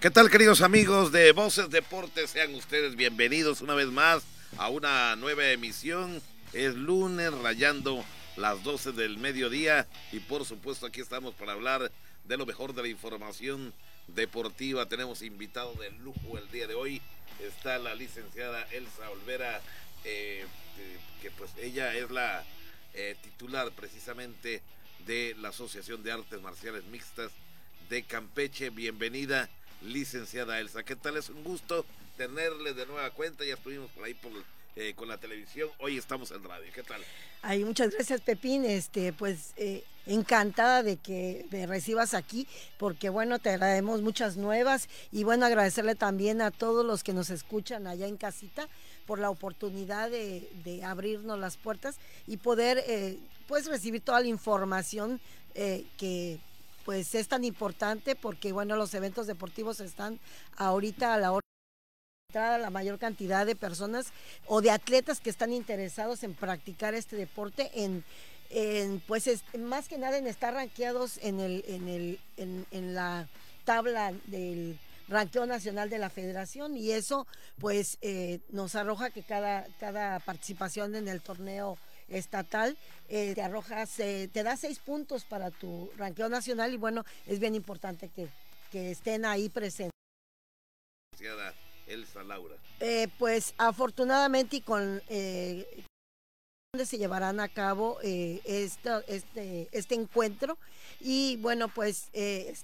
¿Qué tal queridos amigos de Voces Deportes? Sean ustedes bienvenidos una vez más a una nueva emisión. Es lunes rayando las 12 del mediodía y por supuesto aquí estamos para hablar de lo mejor de la información deportiva. Tenemos invitado de lujo el día de hoy. Está la licenciada Elsa Olvera, eh, que pues ella es la eh, titular precisamente de la Asociación de Artes Marciales Mixtas de Campeche. Bienvenida licenciada Elsa. ¿Qué tal? Es un gusto tenerle de nueva cuenta. Ya estuvimos por ahí por, eh, con la televisión. Hoy estamos en radio. ¿Qué tal? Ay, muchas gracias, Pepín. Este, pues eh, encantada de que me recibas aquí, porque bueno, te agradecemos muchas nuevas y bueno, agradecerle también a todos los que nos escuchan allá en casita por la oportunidad de, abrirnos las puertas y poder eh, pues recibir toda la información que pues es tan importante porque bueno, los eventos deportivos están ahorita a la hora de la mayor cantidad de personas o de atletas que están interesados en practicar este deporte en, pues más que nada en estar ranqueados en el en el en, la tabla del ranqueo nacional de la federación y eso pues eh, nos arroja que cada cada participación en el torneo estatal, eh, te arrojas, eh, te da seis puntos para tu ranqueo nacional y bueno, es bien importante que, que estén ahí presentes. Elsa Laura. Eh, pues afortunadamente y con donde se llevarán a cabo este, este, este encuentro y bueno pues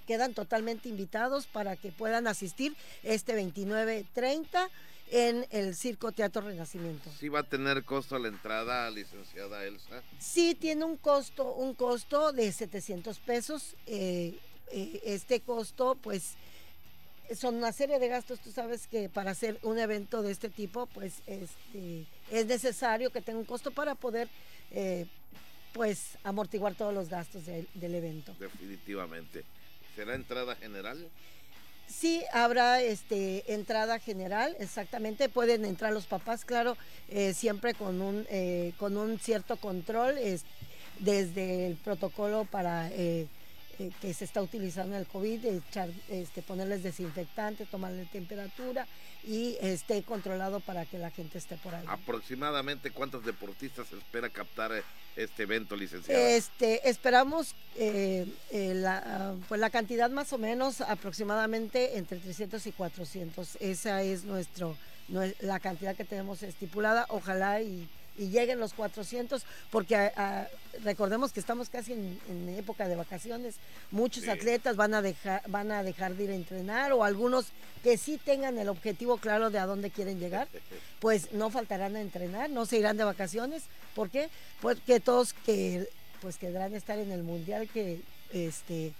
quedan totalmente invitados para que puedan asistir este 29-30 en el Circo Teatro Renacimiento. ¿Sí va a tener costo la entrada, licenciada Elsa? Sí, tiene un costo, un costo de 700 pesos. Eh, eh, este costo, pues, son una serie de gastos. Tú sabes que para hacer un evento de este tipo, pues, este, es necesario que tenga un costo para poder, eh, pues, amortiguar todos los gastos del evento. Definitivamente. ¿Será entrada general? Sí, habrá este, entrada general, exactamente. Pueden entrar los papás, claro, eh, siempre con un, eh, con un cierto control, es, desde el protocolo para eh, eh, que se está utilizando en el COVID, echar, este, ponerles desinfectante, tomarle temperatura y esté controlado para que la gente esté por ahí. ¿Aproximadamente cuántos deportistas espera captar eh, este evento, licenciado? Este, esperamos eh, la, pues la cantidad más o menos aproximadamente entre 300 y 400. Esa es nuestro, la cantidad que tenemos estipulada. Ojalá y y lleguen los 400, porque ah, ah, recordemos que estamos casi en, época de vacaciones, muchos atletas van a, dejar, van a dejar de ir a entrenar o algunos que sí tengan el objetivo claro de a dónde quieren llegar, pues no faltarán a entrenar, no se irán de vacaciones, ¿por qué? Porque todos que pues quedarán estar en el mundial que este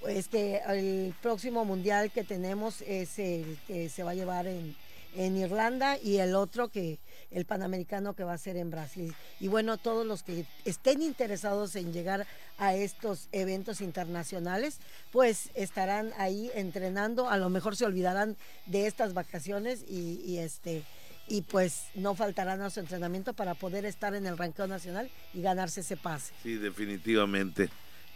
pues que el próximo mundial que tenemos es el que se va a llevar en, en Irlanda y el otro que el Panamericano que va a ser en Brasil. Y bueno, todos los que estén interesados en llegar a estos eventos internacionales, pues estarán ahí entrenando, a lo mejor se olvidarán de estas vacaciones y, este y pues no faltarán a su entrenamiento para poder estar en el ranqueo nacional y ganarse ese pase. Sí, definitivamente.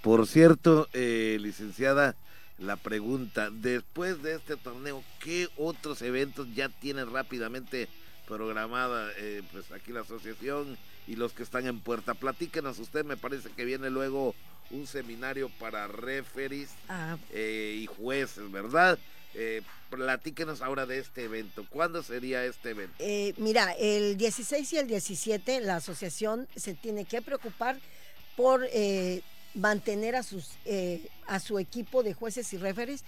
Por cierto, eh, licenciada, la pregunta, después de este torneo, ¿qué otros eventos ya tiene rápidamente programada eh, pues aquí la asociación y los que están en puerta. Platíquenos usted, me parece que viene luego un seminario para referees ah. eh, y jueces, ¿verdad? Eh, platíquenos ahora de este evento. ¿Cuándo sería este evento? Eh, mira, el 16 y el 17 la asociación se tiene que preocupar por mantener a, sus, a su equipo de jueces y referees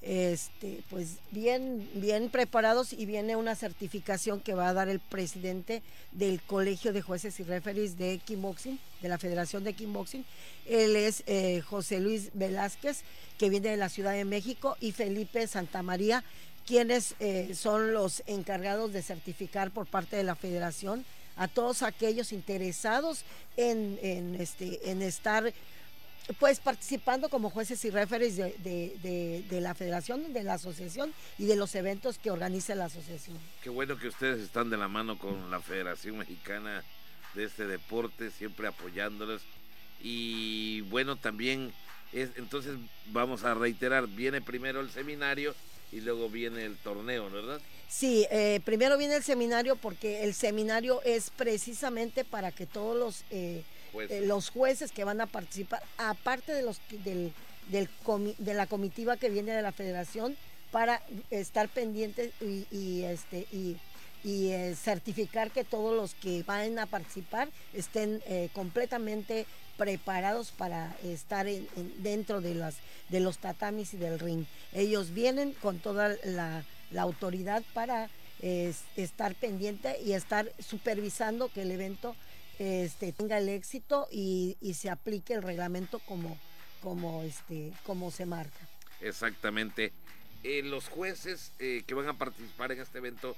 este, pues bien, bien preparados y viene una certificación que va a dar el presidente del Colegio de Jueces y Referees de Kickboxing, de la Federación de Kickboxing. Él es eh, José Luis Velázquez, que viene de la Ciudad de México, y Felipe Santamaría, quienes eh, son los encargados de certificar por parte de la Federación a todos aquellos interesados en, en, este, en estar pues participando como jueces y referees de, la federación, de la asociación y de los eventos que organiza la asociación. Qué bueno que ustedes están de la mano con la Federación Mexicana de este deporte, siempre apoyándolos. Y bueno, también es, entonces vamos a reiterar, viene primero el seminario y luego viene el torneo, ¿verdad? Sí, eh, primero viene el seminario porque el seminario es precisamente para que todos los, eh, Eh, los jueces que van a participar, aparte de los del, del de la comitiva que viene de la federación, para estar pendientes y, este y eh, certificar que todos los que van a participar estén eh, completamente preparados para estar dentro de, las, de los tatamis y del ring. Ellos vienen con toda la, autoridad para estar pendiente y estar supervisando que el evento este, tenga el éxito y, se aplique el reglamento como, como, este, como se marca. Exactamente. Eh, los jueces que van a participar en este evento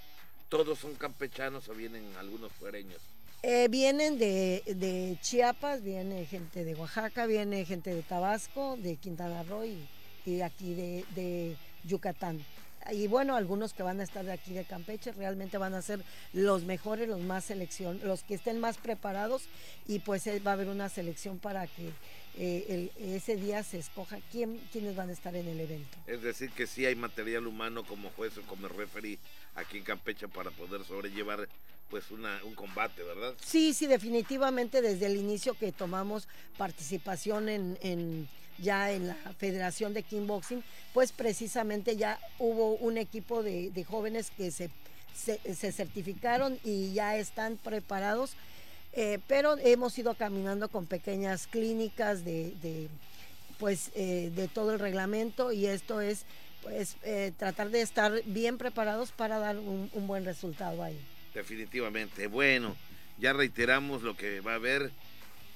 ¿Todos son campechanos o vienen algunos fuereños? Eh, vienen de, Chiapas, viene gente de Oaxaca, viene gente de Tabasco, de Quintana Roo y, aquí de, Yucatán. Y bueno, algunos que van a estar de aquí de Campeche realmente van a ser los mejores, los más selección, los que estén más preparados y pues eh, va a haber una selección para que eh, ese día se escoja quién, quiénes van a estar en el evento. Es decir, que sí hay material humano como juez o como referee aquí en Campeche para poder sobrellevar pues una, un combate, ¿verdad? Sí, sí, definitivamente desde el inicio que tomamos participación en, ya en la Federación de Kickboxing, pues precisamente ya hubo un equipo de, jóvenes que se, se, certificaron y ya están preparados, eh, pero hemos ido caminando con pequeñas clínicas de, pues, eh, de todo el reglamento y esto es pues eh, tratar de estar bien preparados para dar un, buen resultado ahí. Definitivamente. Bueno, ya reiteramos lo que va a haber.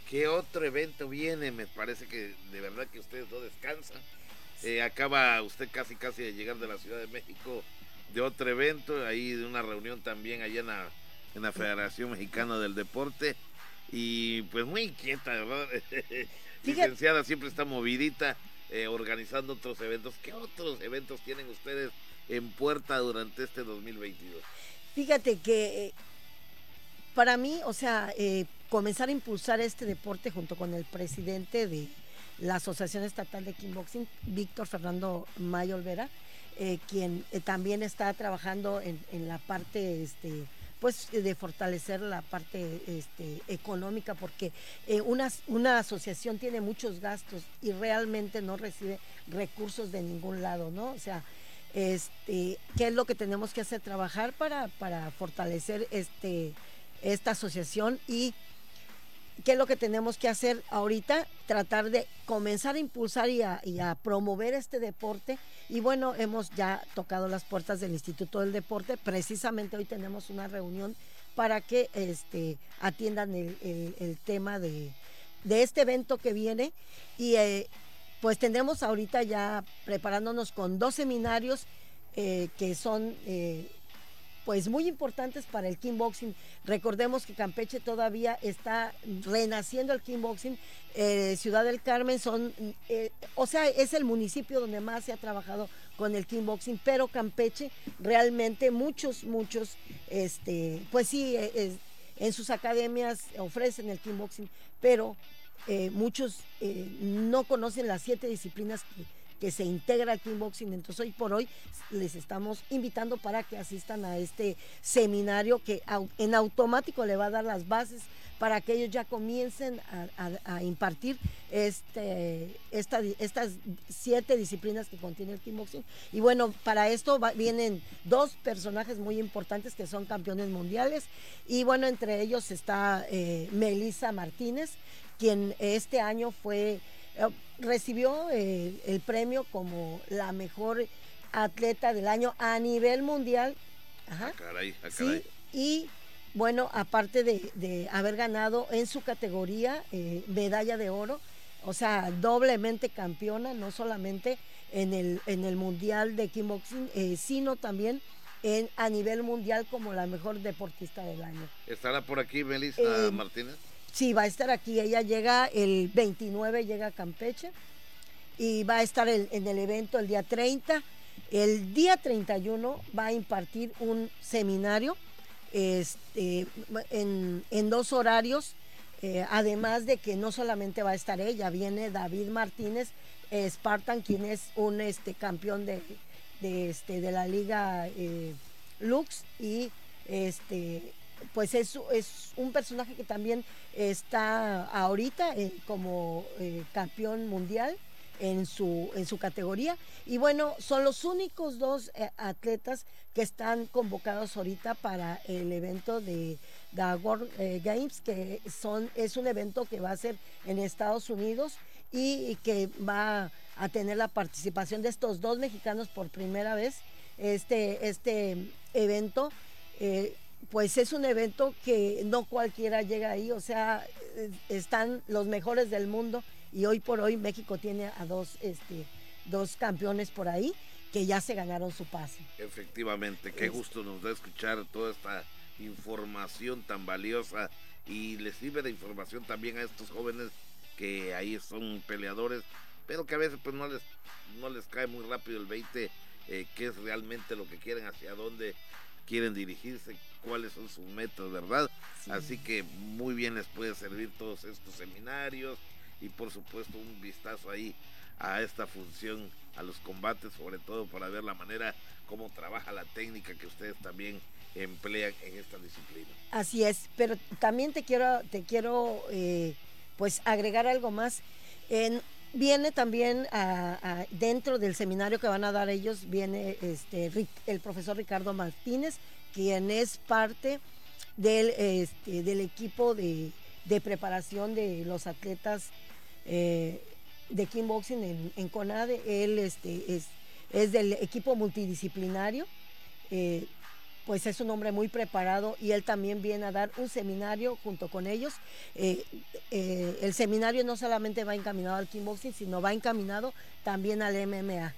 ¿Qué otro evento viene? Me parece que de verdad que ustedes no descansan. Eh, acaba usted casi casi de llegar de la Ciudad de México de otro evento, ahí de una reunión también allá en la, en la Federación Mexicana del Deporte. Y pues muy inquieta, ¿verdad? Licenciada siempre está movidita. Eh, organizando otros eventos. ¿Qué otros eventos tienen ustedes en puerta durante este 2022? Fíjate que eh, para mí, o sea, eh, comenzar a impulsar este deporte junto con el presidente de la Asociación Estatal de Kickboxing, Víctor Fernando Mayo Olvera, quien también está trabajando en, en la parte este, pues eh, de fortalecer la parte este, económica porque eh, una, una asociación tiene muchos gastos y realmente no recibe recursos de ningún lado, ¿no? O sea, este, ¿qué es lo que tenemos que hacer? Trabajar para, para fortalecer este, esta asociación y ¿qué es lo que tenemos que hacer ahorita? Tratar de comenzar a impulsar y a, promover este deporte. Y bueno, hemos ya tocado las puertas del Instituto del Deporte. Precisamente hoy tenemos una reunión para que este, atiendan el, tema de, este evento que viene. Y eh, pues tendremos ahorita ya preparándonos con dos seminarios eh, que son... Eh, pues muy importantes para el kickboxing. Recordemos que Campeche todavía está renaciendo el kickboxing. Eh, Ciudad del Carmen son, eh, o sea, es el municipio donde más se ha trabajado con el kickboxing, pero Campeche realmente muchos, muchos, este, pues sí, eh, en sus academias ofrecen el kickboxing, pero muchos no conocen las siete disciplinas que que se integra al kickboxing. Entonces hoy por hoy les estamos invitando para que asistan a este seminario que en automático le va a dar las bases para que ellos ya comiencen a, impartir este, estas siete disciplinas que contiene el kickboxing. Y bueno, para esto vienen dos personajes muy importantes que son campeones mundiales. Y bueno, entre ellos está eh, Melissa Martínez, quien este año fue eh, recibió eh, el premio como la mejor atleta del año a nivel mundial. Ajá. Ah, caray, ah, caray. y bueno, aparte de, haber ganado en su categoría eh, medalla de oro, o sea, doblemente campeona, no solamente en el, en el Mundial de Kickboxing, sino también en, a nivel mundial como la mejor deportista del año. ¿Estará por aquí Melissa Martínez? Sí, va a estar aquí. Ella llega el 29, llega a Campeche y va a estar en el evento el día 30. El día 31 va a impartir un seminario este, en, dos horarios, eh, además de que no solamente va a estar ella, viene David Martínez Spartan, quien es un este, campeón de, de, este, de la liga Lux y este pues es, es un personaje que también está ahorita como campeón mundial en su, en su categoría. Y bueno, son los únicos dos eh, atletas que están convocados ahorita para el evento de The World eh, Games, que son, es un evento que va a ser en Estados Unidos y, que va a tener la participación de estos dos mexicanos por primera vez. Este, este evento, eh, pues es un evento que no cualquiera llega ahí, o sea, están los mejores del mundo y hoy por hoy México tiene a dos, este, dos campeones por ahí que ya se ganaron su pase. Efectivamente, qué gusto nos da escuchar toda esta información tan valiosa y les sirve de información también a estos jóvenes que ahí son peleadores, pero que a veces pues no les, no les cae muy rápido el 20, eh, qué es realmente lo que quieren, hacia dónde quieren dirigirse, cuáles son sus metas, ¿verdad? Así que muy bien les puede servir todos estos seminarios, y por supuesto un vistazo ahí a esta función, a los combates, sobre todo para ver la manera como trabaja la técnica que ustedes también emplean en esta disciplina. Así es, pero también te quiero, te quiero eh, pues agregar algo más. En, viene también a, dentro del seminario que van a dar ellos, viene este, el profesor Ricardo Martínez, quien es parte del, este, del equipo de, de preparación de los atletas eh, de kickboxing en, en, CONADE. Él este, es, es del equipo multidisciplinario. Eh, pues es un hombre muy preparado y él también viene a dar un seminario junto con ellos. Eh, el seminario no solamente va encaminado al kickboxing, sino va encaminado también al MMA.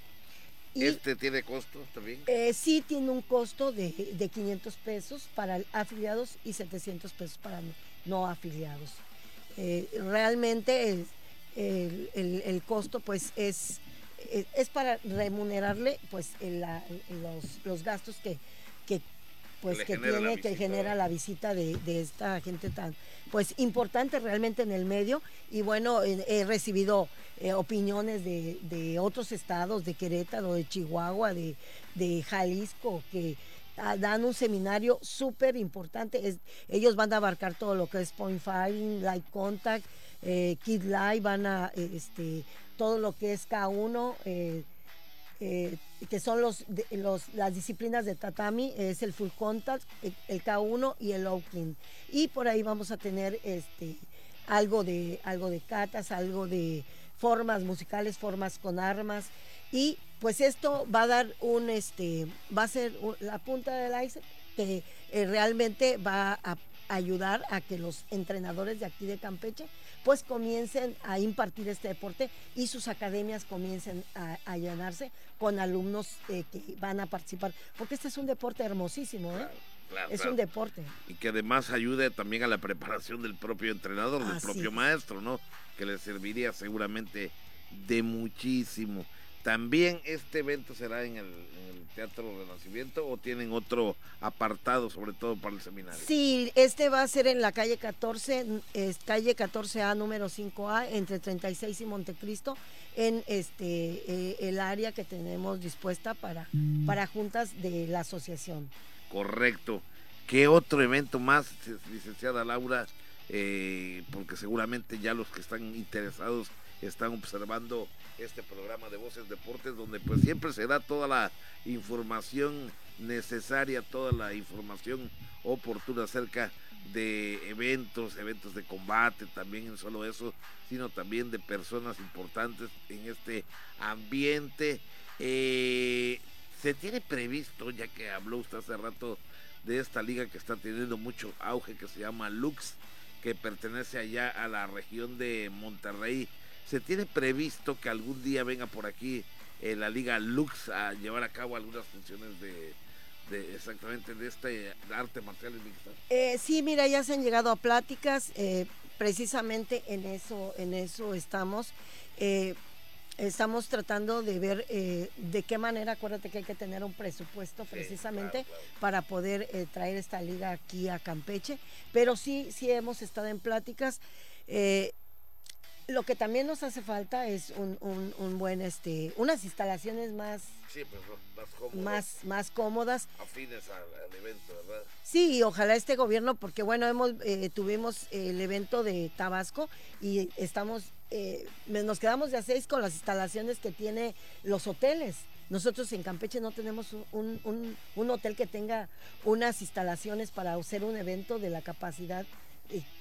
¿Este tiene costo también? sí, tiene un costo de, de 500 pesos para afiliados y 700 pesos para no, afiliados. realmente el, el, costo pues es, es, para remunerarle pues los, los, gastos que, que pues que tiene, que genera la visita de, de, esta gente tan pues importante realmente en el medio. Y bueno he, recibido eh, opiniones de, de, otros estados de Querétaro de Chihuahua de, de Jalisco que ah, dan un seminario súper importante ellos van a abarcar todo lo que es point firing light contact eh, Kid Live, van a este, todo lo que es K1, eh, eh, que son los, las disciplinas de tatami, es el full contact, el, K1 y el low Y por ahí vamos a tener este, algo, de, algo de catas, algo de formas musicales, formas con armas. Y pues esto va a dar un, este, va a ser la punta del iceberg que realmente va a ayudar a que los entrenadores de aquí de Campeche pues comiencen a impartir este deporte y sus academias comiencen a, llenarse con alumnos eh, que van a participar, porque este es un deporte hermosísimo, ¿eh? es un deporte. Y que además ayude también a la preparación del propio entrenador, del propio maestro, ¿no? Que le serviría seguramente de muchísimo. También este evento será en el, Teatro Renacimiento o tienen otro apartado, sobre todo para el seminario. Sí, este va a ser en la calle 14, es calle 14A número 5A, entre 36 y Montecristo, en este eh, el área que tenemos dispuesta para, para juntas de la asociación. Correcto. ¿Qué otro evento más, licenciada Laura? Eh, porque seguramente ya los que están interesados están observando este programa de Voces Deportes, donde pues siempre se da toda la información necesaria, toda la información oportuna acerca de eventos, eventos de combate, también en solo eso, sino también de personas importantes en este ambiente. Eh, se tiene previsto, ya que habló usted hace rato de esta liga que está teniendo mucho auge, que se llama Lux, que pertenece allá a la región de Monterrey, se tiene previsto que algún día venga por aquí eh, la Liga Lux a llevar a cabo algunas funciones de, exactamente de este arte marcial eh, sí, mira, ya se han llegado a pláticas, eh, precisamente en eso, en eso estamos. Eh, estamos tratando de ver de qué manera, acuérdate que hay que tener un presupuesto precisamente para poder traer esta liga aquí a Campeche, pero sí, sí hemos estado en pláticas lo que también nos hace falta es un, un, buen, este, unas instalaciones más, sí, pues, más, cómodas, más, más cómodas. Afines al, evento, ¿verdad? Sí, ojalá este gobierno, porque bueno, hemos, eh, tuvimos el evento de Tabasco y estamos, eh, nos quedamos de a seis con las instalaciones que tiene los hoteles. Nosotros en Campeche no tenemos un, un, un hotel que tenga unas instalaciones para hacer un evento de la capacidad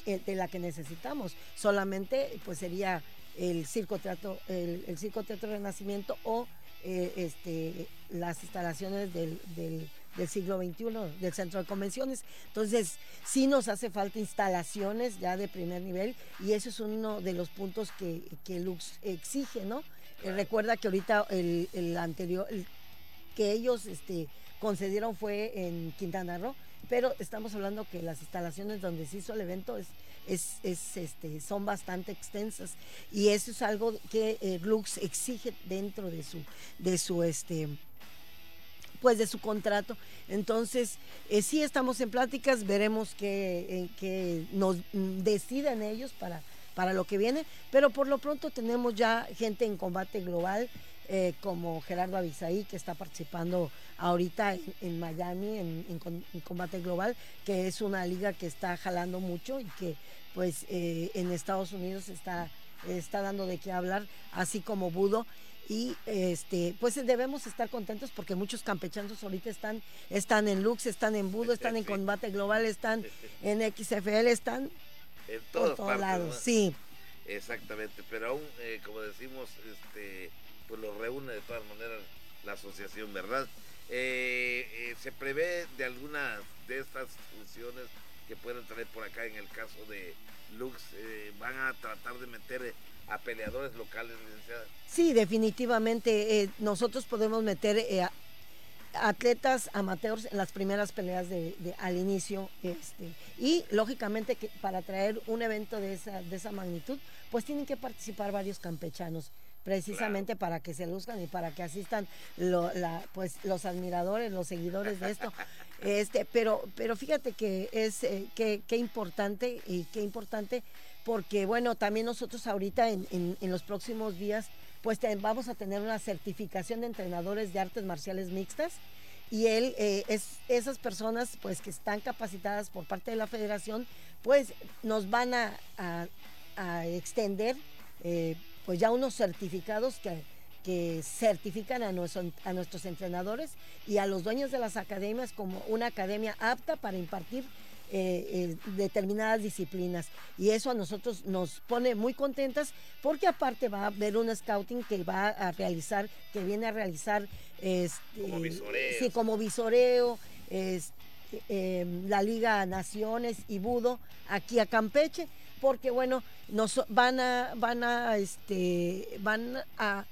de la que necesitamos. Solamente pues sería el circo teatro, el, circo teatro renacimiento o eh, este, las instalaciones del, del, siglo XXI, del centro de convenciones. Entonces, sí nos hace falta instalaciones ya de primer nivel y eso es uno de los puntos que, que Lux exige, ¿no? Eh, recuerda que ahorita el, el anterior, que ellos este, concedieron fue en Quintana Roo, pero estamos hablando que las instalaciones donde se hizo el evento es, es, este, son bastante extensas y eso es algo que eh, Lux exige dentro de su, de su este, pues de su contrato. Entonces, eh, sí estamos en pláticas, veremos qué, eh, nos deciden ellos para, para lo que viene, pero por lo pronto tenemos ya gente en combate global, eh, como Gerardo Avisaí, que está participando ahorita en, Miami en, Combate Global, que es una liga que está jalando mucho y que pues eh, en Estados Unidos está, está dando de qué hablar, así como Budo. Y este, pues debemos estar contentos porque muchos campechanos ahorita están, están en Lux, están en Budo, están en Combate Global, están en XFL, están en todos lados. Sí. Exactamente, pero aún, eh, como decimos, este, pues lo reúne de todas maneras la asociación, ¿verdad? Eh, eh, se prevé de algunas de estas funciones que pueden traer por acá en el caso de Lux, eh, van a tratar de meter a peleadores locales, licenciada. Sí, definitivamente. nosotros podemos meter atletas amateurs en las primeras peleas de, al inicio este y lógicamente que para traer un evento de esa de esa magnitud pues tienen que participar varios campechanos precisamente para que se luzcan y para que asistan la, pues los admiradores, los seguidores de esto. este, pero, pero fíjate que es eh, que, importante y qué importante porque bueno, también nosotros ahorita en, en, los próximos días pues vamos a tener una certificación de entrenadores de artes marciales mixtas y él eh, es esas personas pues que están capacitadas por parte de la federación pues nos van a, a, extender eh, pues ya unos certificados que, que certifican a, a nuestros entrenadores y a los dueños de las academias como una academia apta para impartir eh, eh, determinadas disciplinas. Y eso a nosotros nos pone muy contentas porque aparte va a haber un scouting que va a realizar, que viene a realizar este, como visoreo, sí, como visoreo em, la Liga Naciones y Budo aquí a Campeche porque bueno, nos van a, van a, este, van a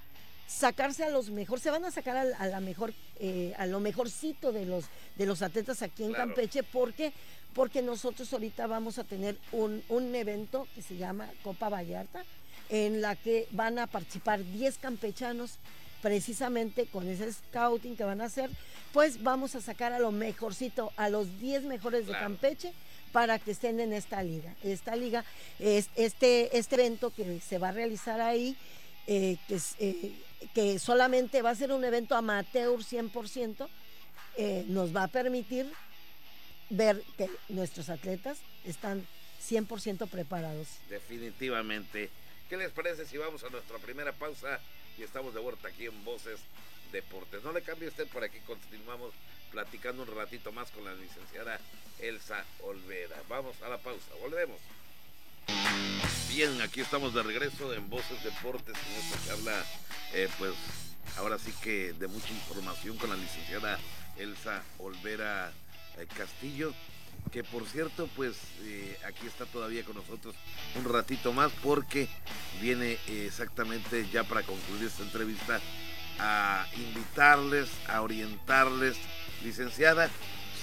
sacarse a los mejor, se van a sacar a, la mejor, eh, a lo mejorcito de los, de los atletas aquí en Campeche, porque porque nosotros ahorita vamos a tener un, un, evento que se llama Copa Vallarta, en la que van a participar 10 campechanos, precisamente con ese scouting que van a hacer, pues vamos a sacar a lo mejorcito, a los 10 mejores de Campeche para que estén en esta liga. Esta liga, es, este, este evento que se va a realizar ahí, eh, que, eh, que solamente va a ser un evento amateur 100%, eh, nos va a permitir ver que nuestros atletas están 100% preparados. Definitivamente. ¿Qué les parece si vamos a nuestra primera pausa y estamos de vuelta aquí en Voces Deportes? No le cambie usted por aquí, continuamos platicando un ratito más con la licenciada Elsa Olvera. Vamos a la pausa, volvemos. Bien, aquí estamos de regreso en Voces Deportes, en esta charla, eh, pues ahora sí que de mucha información con la licenciada Elsa Olvera eh, Castillo, que por cierto, pues eh, aquí está todavía con nosotros un ratito más porque viene exactamente ya para concluir esta entrevista a invitarles, a orientarles licenciada,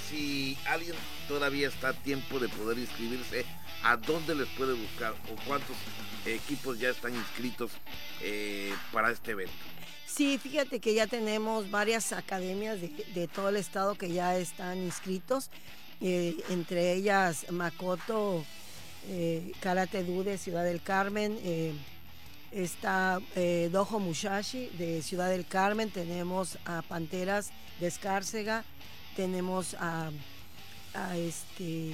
si alguien todavía está a tiempo de poder inscribirse, ¿a dónde les puede buscar o cuántos equipos ya están inscritos eh, para este evento? Sí, fíjate que ya tenemos varias academias de, todo el estado que ya están inscritos, eh, entre ellas Makoto, eh, Karate Du de Ciudad del Carmen, está Dojo Mushashi de Ciudad del Carmen, tenemos a Panteras de Escárcega, tenemos a, este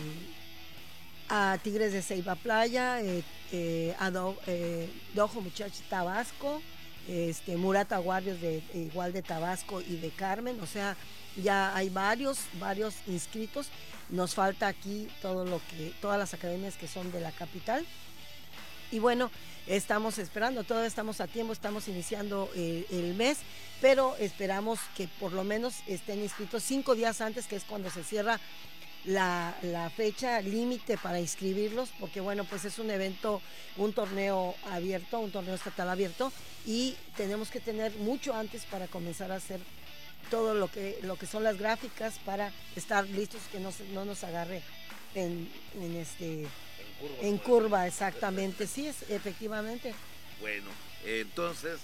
a Tigres de Ceiba Playa, eh, eh, a Dojo Mushashi Tabasco, este, Murata Guardios de igual de Tabasco y de Carmen, o sea, ya hay varios, varios inscritos. Nos falta aquí todo lo que, todas las academias que son de la capital. Y bueno, estamos esperando, todavía estamos a tiempo, estamos iniciando el, el, mes, pero esperamos que por lo menos estén inscritos cinco días antes, que es cuando se cierra la, fecha límite para inscribirlos, porque bueno, pues es un evento, un torneo abierto, un torneo estatal abierto, y tenemos que tener mucho antes para comenzar a hacer todo lo que, lo que son las gráficas para estar listos que no, no nos agarre en este en curva, exactamente, sí, es, efectivamente. Bueno, entonces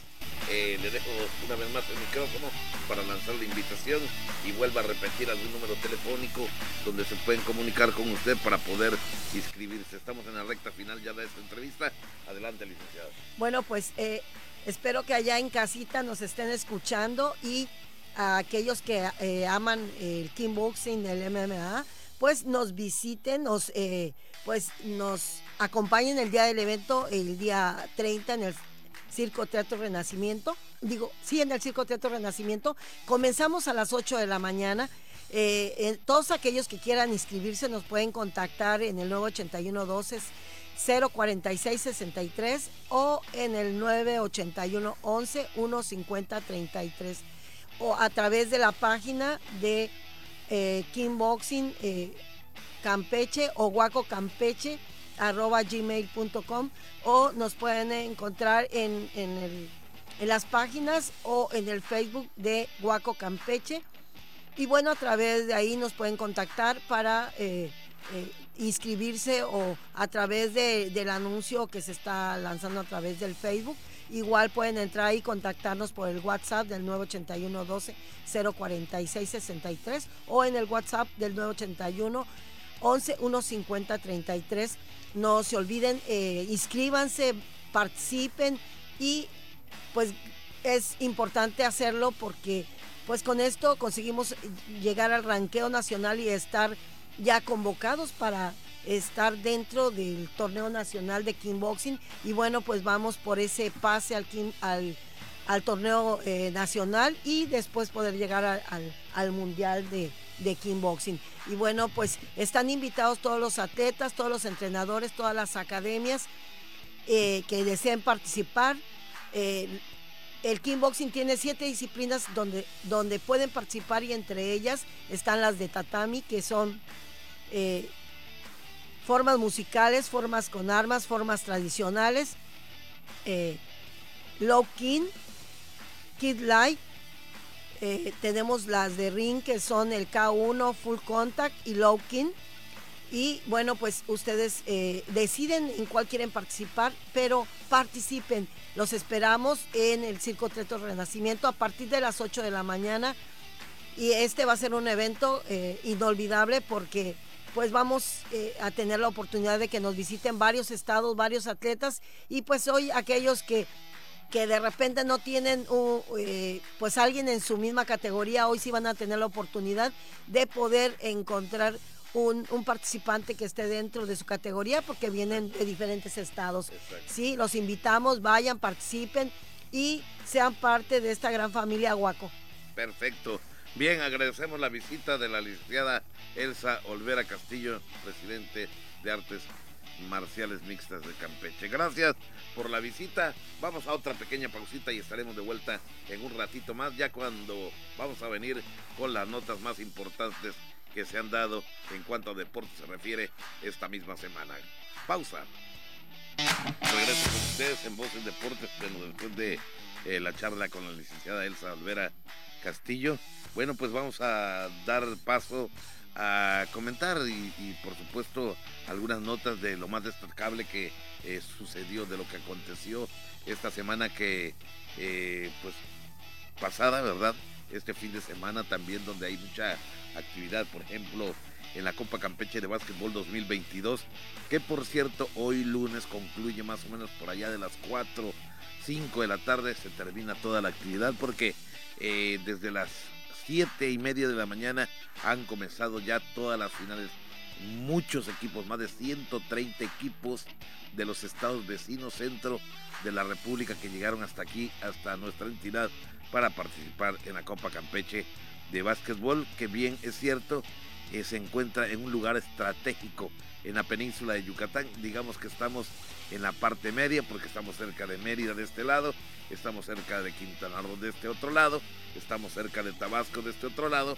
eh, le dejo una vez más el micrófono para lanzar la invitación y vuelva a repetir algún número telefónico donde se pueden comunicar con usted para poder inscribirse. Estamos en la recta final ya de esta entrevista. Adelante, licenciado. Bueno, pues eh, espero que allá en casita nos estén escuchando y a aquellos que eh, aman el kickboxing, el MMA, pues nos visiten, nos, eh, pues nos acompañen el día del evento, el día 30 en el Circo Teatro Renacimiento. Digo, sí, en el Circo Teatro Renacimiento. Comenzamos a las 8 de la mañana. Eh, todos aquellos que quieran inscribirse nos pueden contactar en el 981 12 046 63 o en el 981 11 150 33 o a través de la página de eh, Kingboxing eh, Campeche o Guaco Campeche arroba gmail.com o nos pueden encontrar en, en, las páginas o en el Facebook de Guaco Campeche. Y bueno, a través de ahí nos pueden contactar para eh, eh, inscribirse o a través del anuncio que se está lanzando a través del Facebook. Igual pueden entrar y contactarnos por el WhatsApp del 981 12 046 63 o en el WhatsApp del 981 11 150 33. No se olviden, eh, inscríbanse, participen y pues es importante hacerlo porque pues con esto conseguimos llegar al ranqueo nacional y estar ya convocados para estar dentro del torneo nacional de kickboxing. Y bueno pues vamos por ese pase al, al, al torneo eh, nacional y después poder llegar al, al, mundial de, de kickboxing. Y bueno pues están invitados todos los atletas todos los entrenadores todas las academias eh, que deseen participar. Eh, el kickboxing tiene siete disciplinas donde, donde pueden participar y entre ellas están las de tatami que son formas musicales, formas con armas, formas tradicionales, eh, low king, kid light, eh, tenemos las de ring que son el K1, full contact y low king. Y bueno, pues ustedes eh, deciden en cuál quieren participar, pero participen. Los esperamos en el Circo Treto Renacimiento a partir de las 8 de la mañana. Y este va a ser un evento inolvidable porque pues vamos eh, a tener la oportunidad de que nos visiten varios estados, varios atletas y pues hoy aquellos que, que de repente no tienen eh, pues alguien en su misma categoría, hoy sí van a tener la oportunidad de poder encontrar un, participante que esté dentro de su categoría porque vienen de diferentes estados. Sí, los invitamos, vayan, participen y sean parte de esta gran familia Guaco. Perfecto. Bien, agradecemos la visita de la licenciada Elsa Olvera Castillo, presidente de Artes Marciales Mixtas de Campeche. Gracias por la visita. Vamos a otra pequeña pausita y estaremos de vuelta en un ratito más, ya cuando vamos a venir con las notas más importantes que se han dado en cuanto a deporte se refiere esta misma semana. Pausa. Regreso con ustedes en Voces Deportes, después de eh, la charla con la licenciada Elsa Olvera Castillo. Bueno, pues vamos a dar paso a comentar y, por supuesto algunas notas de lo más destacable que eh, sucedió, de lo que aconteció esta semana que eh, pues pasada, ¿verdad? este fin de semana también donde hay mucha actividad, por ejemplo, en la Copa Campeche de Básquetbol 2022, que por cierto hoy lunes concluye más o menos por allá de las 4, 5 de la tarde, se termina toda la actividad porque eh, desde las 7 y media de la mañana han comenzado ya todas las finales. Muchos equipos, más de 130 equipos de los estados vecinos centro de la República que llegaron hasta aquí, hasta nuestra entidad, para participar en la Copa Campeche de básquetbol, que bien es cierto, eh, se encuentra en un lugar estratégico en la península de Yucatán. Digamos que estamos en la parte media porque estamos cerca de Mérida de este lado, estamos cerca de Quintana Roo de este otro lado, estamos cerca de Tabasco de este otro lado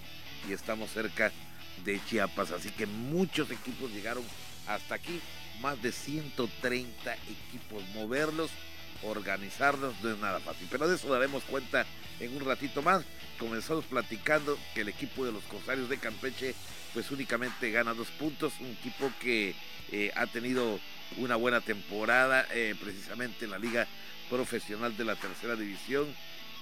y estamos cerca de Chiapas. Así que muchos equipos llegaron hasta aquí, más de 130 equipos. Moverlos, organizarlos no es nada fácil, pero de eso daremos cuenta en un ratito más. Comenzamos platicando que el equipo de los Corsarios de Campeche pues únicamente gana dos puntos, un equipo que eh, ha tenido una buena temporada eh, precisamente en la liga profesional de la tercera división.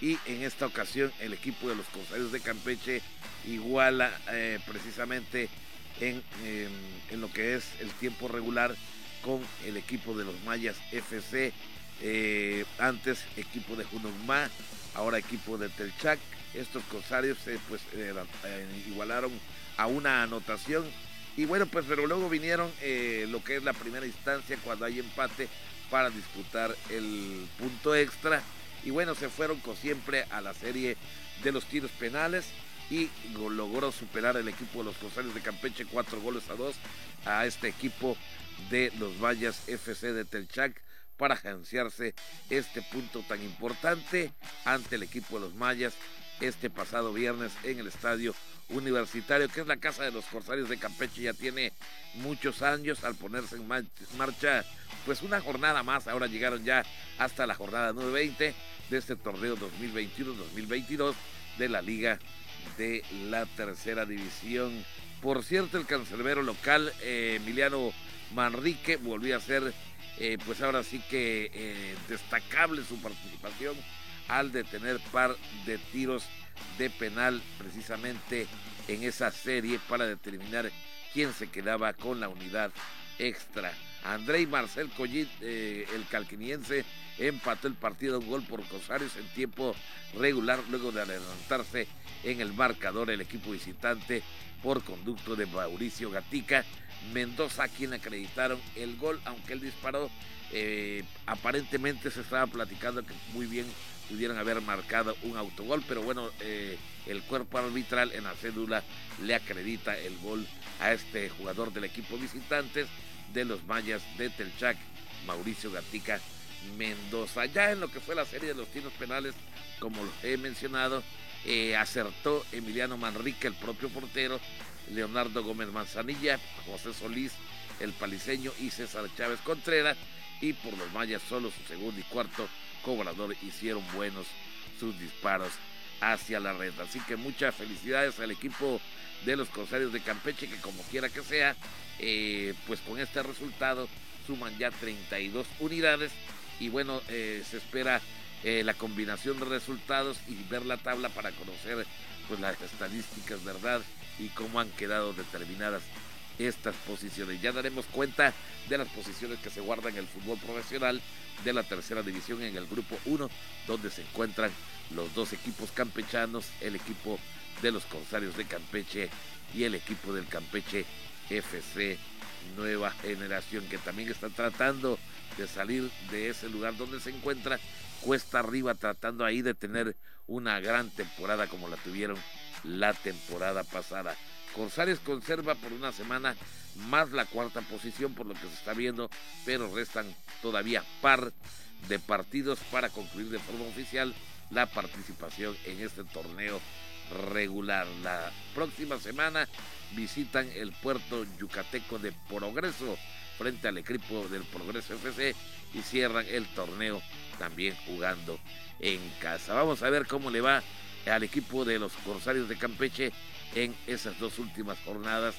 Y en esta ocasión el equipo de los Corsarios de Campeche iguala eh, precisamente en, en, lo que es el tiempo regular con el equipo de los Mayas FC, antes equipo de Junumá, ahora equipo de Telchac. Estos Corsarios pues igualaron a una anotación. Y bueno, pues pero luego vinieron eh, lo que es la primera instancia cuando hay empate para disputar el punto extra. Y bueno, se fueron como siempre a la serie de los tiros penales y logró superar el equipo de los Corsarios de Campeche cuatro goles a dos a este equipo de los Vallas FC de Telchac para agenciarse este punto tan importante ante el equipo de los Mayas este pasado viernes en el estadio universitario, que es la casa de los Corsarios de Campeche, ya tiene muchos años al ponerse en marcha, pues una jornada más, ahora llegaron ya hasta la jornada 920 de este torneo 2021-2022 de la Liga de la Tercera División. Por cierto, el cancerbero local, eh, Emiliano Manrique, volvió a ser, eh, pues ahora sí que eh, destacable su participación al detener par de tiros de penal precisamente en esa serie para determinar quién se quedaba con la unidad extra. Andrei Marcel Collit, eh, el calquiniense, empató el partido un gol por Cosarios en tiempo regular luego de adelantarse en el marcador el equipo visitante por conducto de Mauricio Gatica. Mendoza, a quien acreditaron el gol, aunque él disparó, eh, aparentemente se estaba platicando que muy bien pudieran haber marcado un autogol, pero bueno, eh, el cuerpo arbitral en la cédula le acredita el gol a este jugador del equipo visitantes de los Mayas de Telchac, Mauricio Gatica Mendoza. Ya en lo que fue la serie de los tiros penales, como lo he mencionado, eh, acertó Emiliano Manrique, el propio portero, Leonardo Gómez Manzanilla, José Solís, el paliseño y César Chávez Contreras, y por los Mayas solo su segundo y cuarto cobrador hicieron buenos sus disparos hacia la red. Así que muchas felicidades al equipo de los Corsarios de Campeche, que como quiera que sea, eh, pues con este resultado suman ya 32 unidades y bueno, eh, se espera eh, la combinación de resultados y ver la tabla para conocer pues las estadísticas, ¿verdad? Y cómo han quedado determinadas estas posiciones. Ya daremos cuenta de las posiciones que se guardan en el fútbol profesional de la tercera división en el grupo 1, donde se encuentran los dos equipos campechanos, el equipo de los Corsarios de Campeche y el equipo del Campeche FC Nueva Generación, que también está tratando de salir de ese lugar donde se encuentra cuesta arriba, tratando ahí de tener una gran temporada como la tuvieron la temporada pasada. Corsarios conserva por una semana más la cuarta posición por lo que se está viendo, pero restan todavía par de partidos para concluir de forma oficial la participación en este torneo regular. La próxima semana visitan el puerto yucateco de Progreso frente al equipo del Progreso FC y cierran el torneo también jugando en casa. Vamos a ver cómo le va al equipo de los Corsarios de Campeche en esas dos últimas jornadas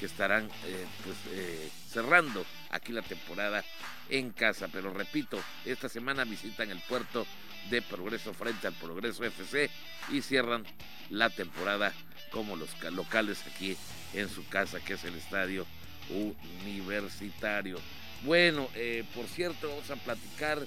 que estarán eh, pues, eh, cerrando aquí la temporada en casa. Pero repito, esta semana visitan el puerto de Progreso frente al Progreso FC y cierran la temporada como los locales aquí en su casa, que es el estadio universitario. Bueno, eh, por cierto, vamos a platicar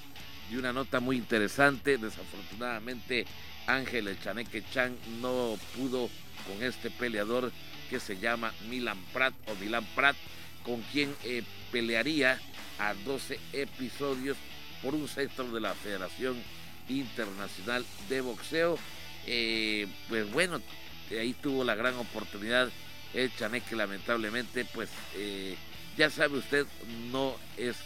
de una nota muy interesante. Desafortunadamente, Ángel el Chaneque Chan no pudo con este peleador que se llama Milan Prat o Milan Prat, con quien eh, pelearía a 12 episodios por un sector de la Federación Internacional de Boxeo. Eh, pues bueno, ahí tuvo la gran oportunidad el Chaneque lamentablemente pues eh, ya sabe usted no es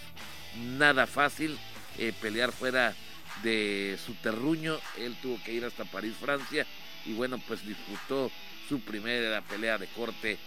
nada fácil eh, pelear fuera de su terruño él tuvo que ir hasta París Francia y bueno pues disputó su primera pelea de corte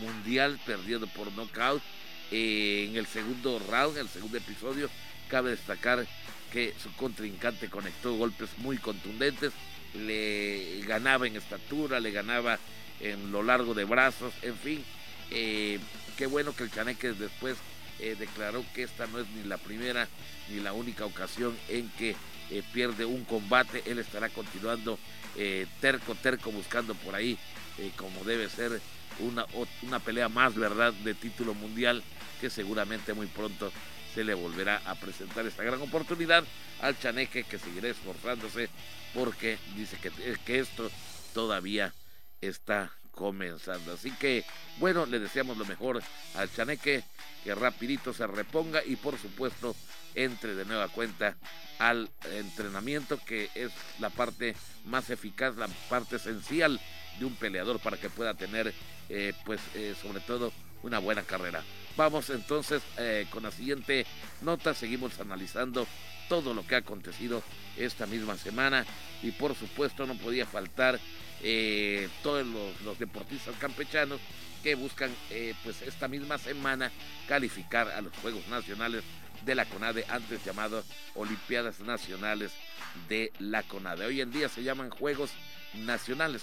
mundial perdiendo por knockout en el segundo round el segundo episodio cabe destacar que su contrincante conectó golpes muy contundentes le ganaba en estatura le ganaba en lo largo de brazos, en fin. Eh, qué bueno que el Chaneque después eh, declaró que esta no es ni la primera ni la única ocasión en que eh, pierde un combate. Él estará continuando terco, terco, buscando por ahí, como debe ser, una, una pelea más, ¿verdad?, de título mundial que seguramente muy pronto se le volverá a presentar esta gran oportunidad al Chaneque que seguirá esforzándose porque dice que, que esto todavía está comenzando. Así que, bueno, le deseamos lo mejor al Chaneque, que rapidito se reponga y por supuesto entre de nueva cuenta al entrenamiento, que es la parte más eficaz, la parte esencial de un peleador para que pueda tener, eh, pues, eh, sobre todo, una buena carrera. Vamos entonces eh, con la siguiente nota, seguimos analizando todo lo que ha acontecido esta misma semana y por supuesto no podía faltar eh, todos los, deportistas campechanos que buscan eh, pues esta misma semana calificar a los Juegos Nacionales de la CONADE, antes llamados Olimpiadas Nacionales de la CONADE. Hoy en día se llaman Juegos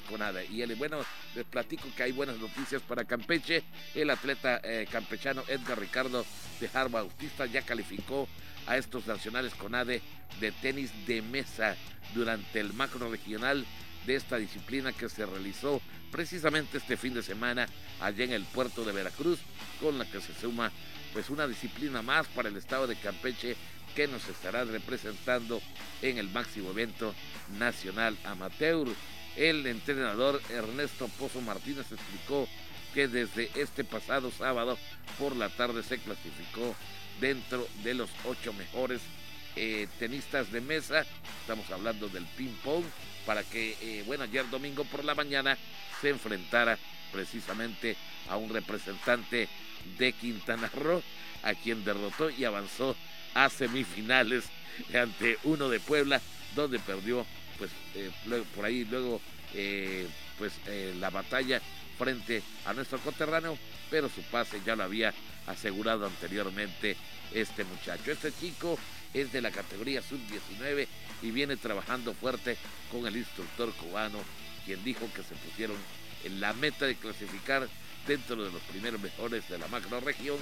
CONADE. Y el, bueno, les platico que hay buenas noticias para Campeche. El atleta eh, campechano Edgar Ricardo de Harvard Bautista ya calificó a estos nacionales CONADE de tenis de mesa durante el macro regional de esta disciplina que se realizó precisamente este fin de semana allá en el puerto de Veracruz, con la que se suma pues una disciplina más para el estado de Campeche que nos estará representando en el máximo evento nacional amateur. El entrenador Ernesto Pozo Martínez explicó que desde este pasado sábado por la tarde se clasificó dentro de los ocho mejores eh, tenistas de mesa. Estamos hablando del ping pong para que, eh, bueno, ayer domingo por la mañana se enfrentara precisamente a un representante de Quintana Roo, a quien derrotó y avanzó a semifinales ante uno de Puebla, donde perdió, pues, eh, por ahí luego, eh, pues, la batalla frente a nuestro coterráneo, pero su pase ya lo había asegurado anteriormente este muchacho. Este chico es de la categoría sub-19 y viene trabajando fuerte con el instructor cubano, quien dijo que se pusieron en la meta de clasificar dentro de los primeros mejores de la macro región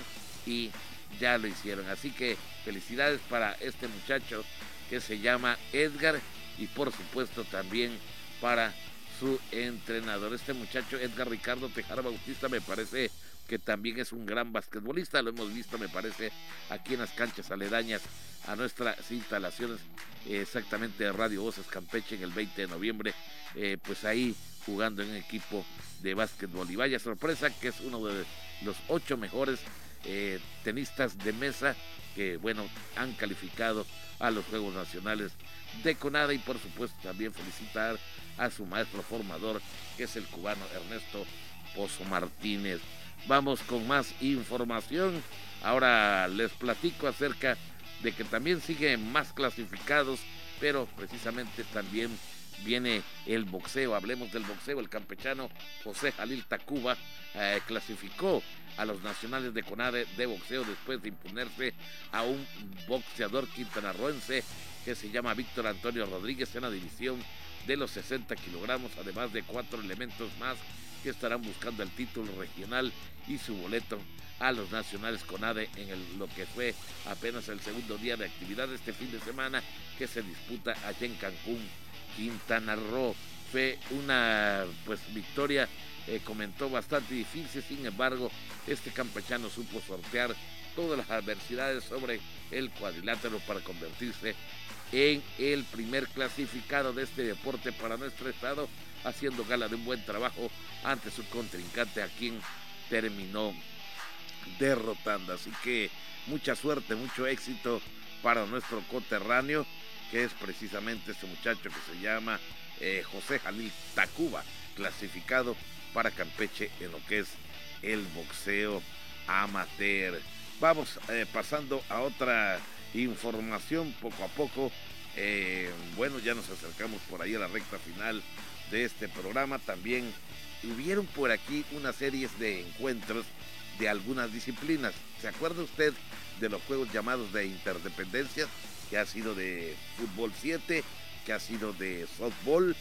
y ya lo hicieron. Así que felicidades para este muchacho que se llama Edgar y por supuesto también para su entrenador. Este muchacho Edgar Ricardo Tejara Bautista me parece que también es un gran basquetbolista, lo hemos visto me parece aquí en las canchas aledañas a nuestras instalaciones exactamente de Radio Voces Campeche en el 20 de noviembre, eh, pues ahí jugando en un equipo de básquetbol. Y vaya sorpresa que es uno de los ocho mejores eh, tenistas de mesa que, bueno, han calificado a los Juegos Nacionales de Conada y por supuesto también felicitar a su maestro formador que es el cubano Ernesto Pozo Martínez. Vamos con más información. Ahora les platico acerca de que también siguen más clasificados, pero precisamente también viene el boxeo. Hablemos del boxeo. El campechano José Jalil Tacuba eh, clasificó a los nacionales de CONADE de boxeo después de imponerse a un boxeador quintanarroense que se llama Víctor Antonio Rodríguez en la división de los 60 kilogramos, además de cuatro elementos más que estarán buscando el título regional y su boleto a los nacionales CONADE en lo que fue apenas el segundo día de actividad este fin de semana que se disputa allá en Cancún, Quintana Roo. Fue una pues victoria, eh, comentó bastante difícil, sin embargo, este campechano supo sortear todas las adversidades sobre el cuadrilátero para convertirse en el primer clasificado de este deporte para nuestro estado, haciendo gala de un buen trabajo ante su contrincante a quien terminó derrotando. Así que mucha suerte, mucho éxito para nuestro coterráneo, que es precisamente este muchacho que se llama eh, José Jalil Tacuba, clasificado para Campeche en lo que es el boxeo amateur. Vamos eh, pasando a otra información poco a poco. Eh, bueno, ya nos acercamos por ahí a la recta final de este programa. También hubieron por aquí una serie de encuentros de algunas disciplinas. ¿Se acuerda usted de los juegos llamados de interdependencia? Que ha sido de fútbol 7, que ha sido de softball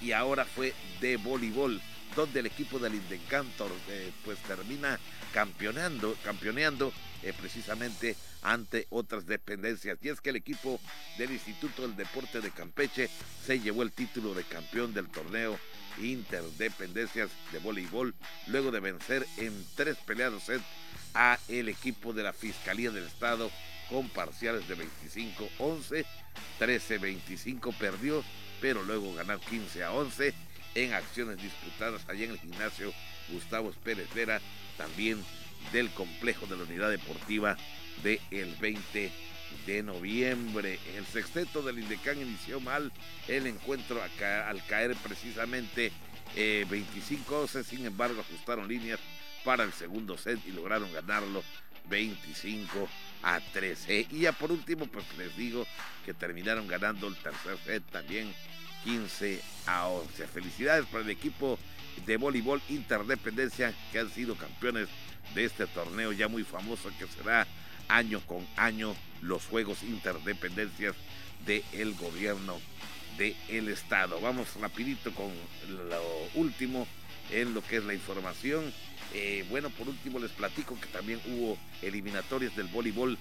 y ahora fue de voleibol donde el equipo del Indecantor eh, pues termina campeonando, campeoneando eh, precisamente ante otras dependencias. Y es que el equipo del Instituto del Deporte de Campeche se llevó el título de campeón del torneo Interdependencias de voleibol luego de vencer en tres peleados a el equipo de la Fiscalía del Estado con parciales de 25-11, 13-25 perdió, pero luego ganó 15 a 11 en acciones disputadas allá en el gimnasio Gustavo Pérez Vera, también del complejo de la unidad deportiva del el 20 de noviembre. El sexteto del Indecán inició mal el encuentro al caer precisamente 25 eh, sin embargo ajustaron líneas para el segundo set y lograron ganarlo 25 a 13. Y ya por último, pues les digo que terminaron ganando el tercer set también 15 a 11. Felicidades para el equipo de voleibol Interdependencia que han sido campeones de este torneo ya muy famoso que será año con año los Juegos Interdependencias del gobierno del estado. Vamos rapidito con lo último en lo que es la información. Eh, bueno, por último les platico que también hubo eliminatorias del voleibol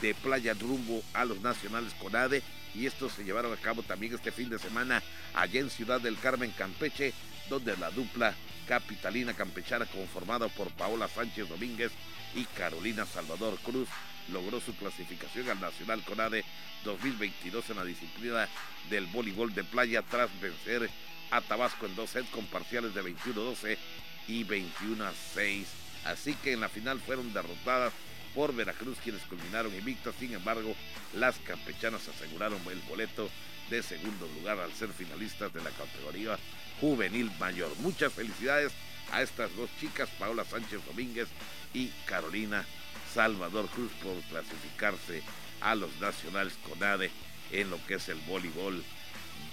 de playa rumbo a los nacionales CONADE y estos se llevaron a cabo también este fin de semana allá en Ciudad del Carmen, Campeche, donde la dupla capitalina campechana conformada por Paola Sánchez Domínguez y Carolina Salvador Cruz logró su clasificación al Nacional CONADE 2022 en la disciplina del voleibol de playa tras vencer a Tabasco en dos sets con parciales de 21-12 y 21-6. Así que en la final fueron derrotadas por Veracruz quienes culminaron invictas. Sin embargo, las campechanas aseguraron el boleto de segundo lugar al ser finalistas de la categoría juvenil mayor. Muchas felicidades a estas dos chicas, Paola Sánchez Domínguez y Carolina Salvador Cruz por clasificarse a los nacionales CONADE en lo que es el voleibol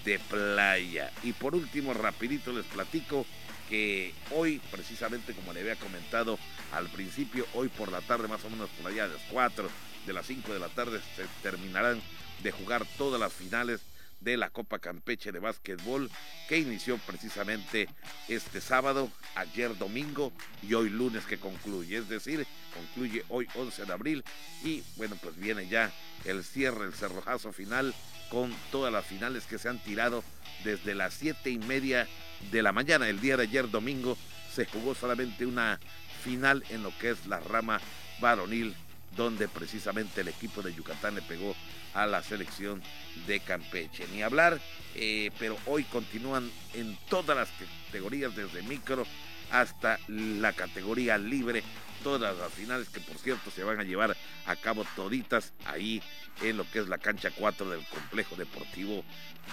de playa. Y por último, rapidito les platico que hoy, precisamente como le había comentado al principio, hoy por la tarde, más o menos por allá de las 4 de las 5 de la tarde, se terminarán de jugar todas las finales de la Copa Campeche de Básquetbol que inició precisamente este sábado, ayer domingo y hoy lunes que concluye. Es decir, concluye hoy 11 de abril y bueno, pues viene ya el cierre, el cerrojazo final con todas las finales que se han tirado desde las siete y media de la mañana. El día de ayer domingo se jugó solamente una final en lo que es la rama varonil donde precisamente el equipo de Yucatán le pegó a la selección de Campeche. Ni hablar, eh, pero hoy continúan en todas las categorías, desde micro hasta la categoría libre, todas las finales que por cierto se van a llevar a cabo toditas ahí en lo que es la cancha 4 del complejo deportivo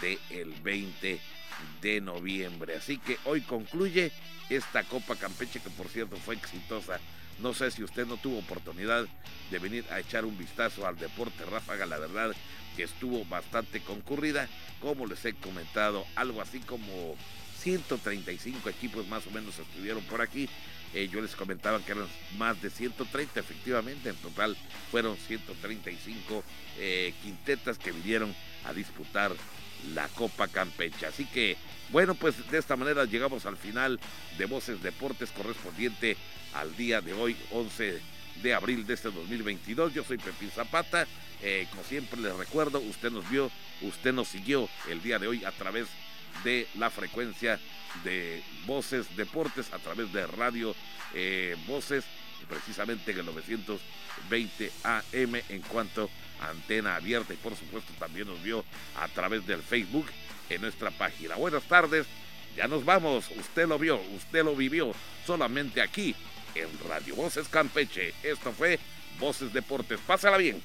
del el 20 de noviembre. Así que hoy concluye esta Copa Campeche que por cierto fue exitosa no sé si usted no tuvo oportunidad de venir a echar un vistazo al deporte ráfaga, la verdad que estuvo bastante concurrida, como les he comentado, algo así como 135 equipos más o menos estuvieron por aquí. Eh, yo les comentaba que eran más de 130, efectivamente, en total fueron 135 eh, quintetas que vinieron a disputar la Copa Campeche. Así que, bueno, pues de esta manera llegamos al final de Voces Deportes correspondiente al día de hoy, 11 de abril de este 2022. Yo soy Pepín Zapata. Eh, como siempre les recuerdo, usted nos vio, usted nos siguió el día de hoy a través de la frecuencia de Voces Deportes, a través de Radio eh, Voces, precisamente en el 920 AM en cuanto a antena abierta y por supuesto también nos vio a través del Facebook en nuestra página. Buenas tardes, ya nos vamos, usted lo vio, usted lo vivió solamente aquí en Radio Voces Campeche. Esto fue Voces Deportes. Pásala bien.